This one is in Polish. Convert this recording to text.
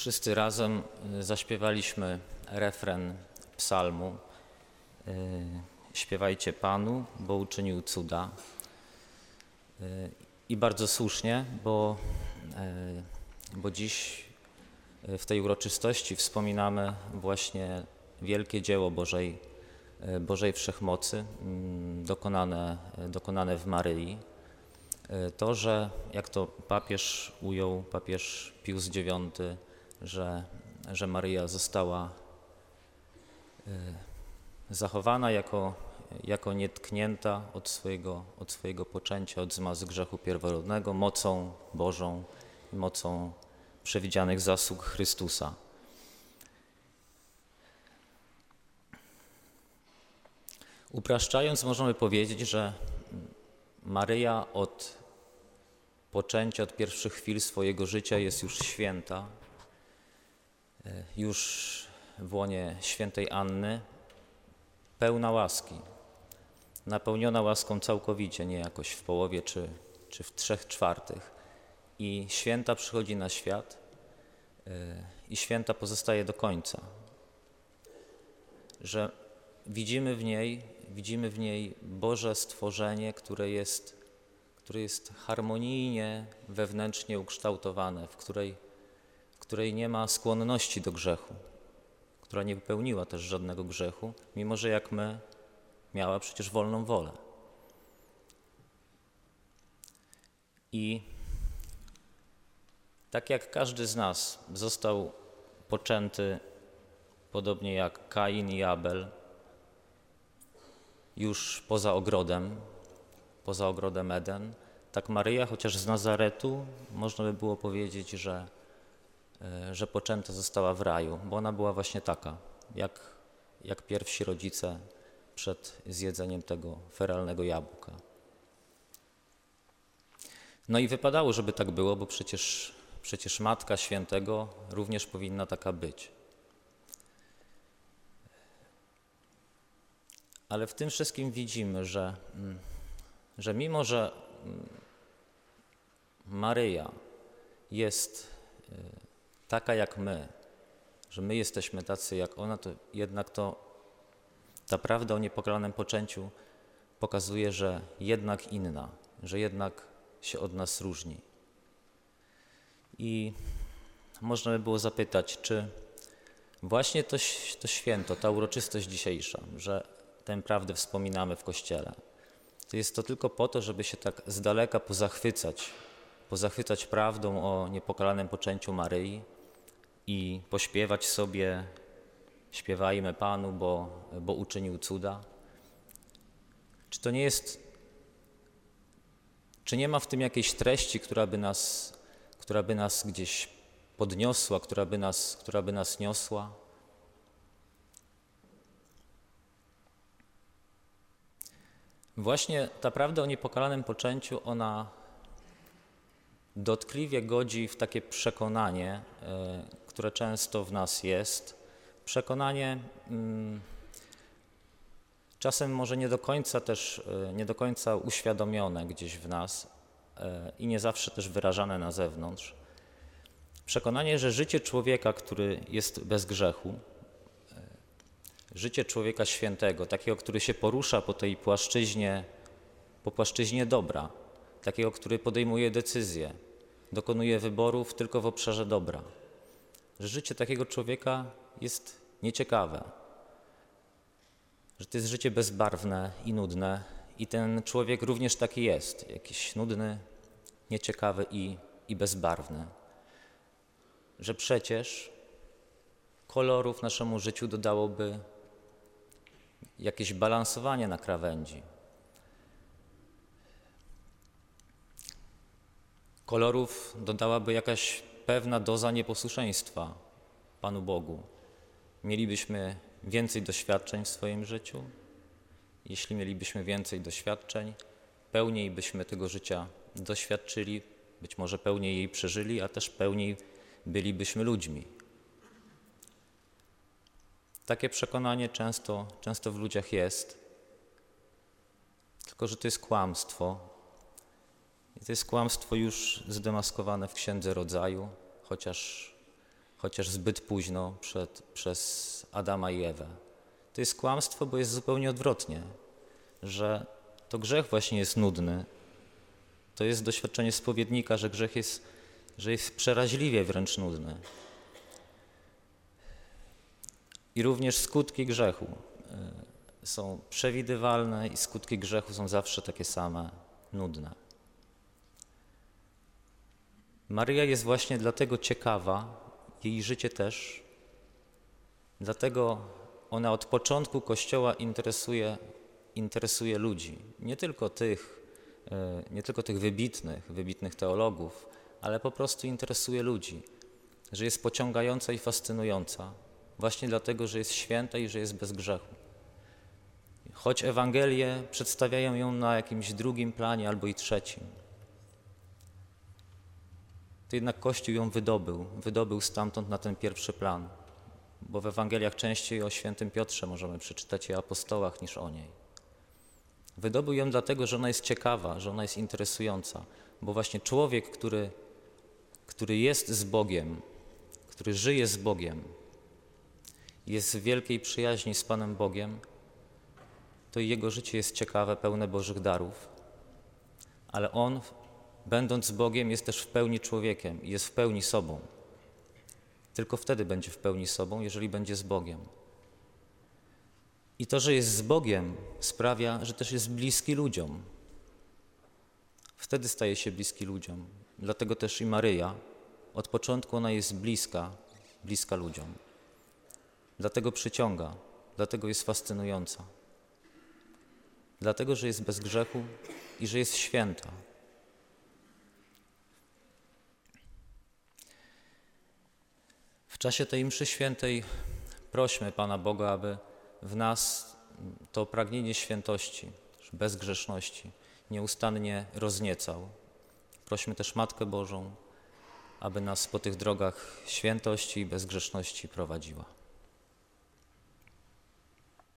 Wszyscy razem y, zaśpiewaliśmy refren psalmu y, Śpiewajcie Panu, bo uczynił cuda. Y, I bardzo słusznie, bo, bo dziś w tej uroczystości wspominamy właśnie wielkie dzieło Bożej, Bożej Wszechmocy dokonane, dokonane w Maryi. To, że jak to papież ujął, papież Pius IX, że, że Maryja została y, zachowana jako, jako nietknięta od swojego, od swojego poczęcia, od zmazy grzechu pierworodnego, mocą Bożą i mocą przewidzianych zasług Chrystusa. Upraszczając, możemy powiedzieć, że Maryja od poczęcia, od pierwszych chwil swojego życia jest już święta, już w łonie świętej Anny, pełna łaski, napełniona łaską całkowicie, nie jakoś w połowie czy, czy w trzech czwartych. I święta przychodzi na świat e, i święta pozostaje do końca. Że widzimy w niej, widzimy w niej Boże stworzenie, które jest, które jest harmonijnie, wewnętrznie ukształtowane, w której której nie ma skłonności do grzechu, która nie wypełniła też żadnego grzechu, mimo że jak my miała przecież wolną wolę. I tak jak każdy z nas został poczęty, podobnie jak Kain i Abel, już poza ogrodem, poza ogrodem Eden, tak Maryja, chociaż z Nazaretu, można by było powiedzieć, że że poczęta została w raju, bo ona była właśnie taka, jak, jak pierwsi rodzice przed zjedzeniem tego feralnego jabłka. No i wypadało, żeby tak było, bo przecież, przecież Matka Świętego również powinna taka być. Ale w tym wszystkim widzimy, że, mm, że mimo, że mm, Maryja jest e, taka jak my, że my jesteśmy tacy jak ona, to jednak to ta prawda o niepokalanym poczęciu pokazuje, że jednak inna, że jednak się od nas różni. I można by było zapytać, czy właśnie to, to święto, ta uroczystość dzisiejsza, że tę prawdę wspominamy w Kościele, to jest to tylko po to, żeby się tak z daleka pozachwycać, pozachwycać prawdą o niepokalanym poczęciu Maryi, i pośpiewać sobie śpiewajmy Panu, bo, bo uczynił cuda? Czy to nie jest, czy nie ma w tym jakiejś treści, która by nas, która by nas gdzieś podniosła, która by nas, która by nas niosła? Właśnie ta prawda o niepokalanym poczęciu, ona dotkliwie godzi w takie przekonanie, e, które często w nas jest. Przekonanie mm, czasem może nie do końca też, e, nie do końca uświadomione gdzieś w nas e, i nie zawsze też wyrażane na zewnątrz. Przekonanie, że życie człowieka, który jest bez grzechu, życie człowieka świętego, takiego, który się porusza po tej płaszczyźnie, po płaszczyźnie dobra, takiego, który podejmuje decyzje, dokonuje wyborów tylko w obszarze dobra. Że życie takiego człowieka jest nieciekawe, że to jest życie bezbarwne i nudne, i ten człowiek również taki jest, jakiś nudny, nieciekawy i, i bezbarwny. Że przecież kolorów naszemu życiu dodałoby jakieś balansowanie na krawędzi, kolorów dodałaby jakaś pewna doza nieposłuszeństwa Panu Bogu. Mielibyśmy więcej doświadczeń w swoim życiu. Jeśli mielibyśmy więcej doświadczeń, pełniej byśmy tego życia doświadczyli, być może pełniej jej przeżyli, a też pełniej bylibyśmy ludźmi. Takie przekonanie często, często w ludziach jest, tylko że to jest kłamstwo, i to jest kłamstwo już zdemaskowane w Księdze Rodzaju, chociaż, chociaż zbyt późno przed, przez Adama i Ewę. To jest kłamstwo, bo jest zupełnie odwrotnie, że to grzech właśnie jest nudny. To jest doświadczenie spowiednika, że grzech jest, że jest przeraźliwie wręcz nudny. I również skutki grzechu y, są przewidywalne i skutki grzechu są zawsze takie same, nudne. Maryja jest właśnie dlatego ciekawa, jej życie też, dlatego ona od początku Kościoła interesuje, interesuje ludzi, nie tylko tych, y, nie tylko tych wybitnych, wybitnych teologów, ale po prostu interesuje ludzi, że jest pociągająca i fascynująca, właśnie dlatego, że jest święta i że jest bez grzechu. Choć Ewangelie przedstawiają ją na jakimś drugim planie albo i trzecim, to jednak Kościół ją wydobył, wydobył stamtąd na ten pierwszy plan, bo w Ewangeliach częściej o świętym Piotrze możemy przeczytać i apostołach niż o niej. Wydobył ją dlatego, że ona jest ciekawa, że ona jest interesująca, bo właśnie człowiek, który, który jest z Bogiem, który żyje z Bogiem, jest w wielkiej przyjaźni z Panem Bogiem, to jego życie jest ciekawe, pełne Bożych darów, ale on, będąc Bogiem, jest też w pełni człowiekiem i jest w pełni sobą. Tylko wtedy będzie w pełni sobą, jeżeli będzie z Bogiem. I to, że jest z Bogiem, sprawia, że też jest bliski ludziom. Wtedy staje się bliski ludziom. Dlatego też i Maryja, od początku ona jest bliska, bliska ludziom. Dlatego przyciąga, dlatego jest fascynująca. Dlatego, że jest bez grzechu i że jest święta. Czasie tej mszy świętej prośmy Pana Boga, aby w nas to pragnienie świętości, bezgrzeszności nieustannie rozniecał. Prośmy też Matkę Bożą, aby nas po tych drogach świętości i bezgrzeszności prowadziła.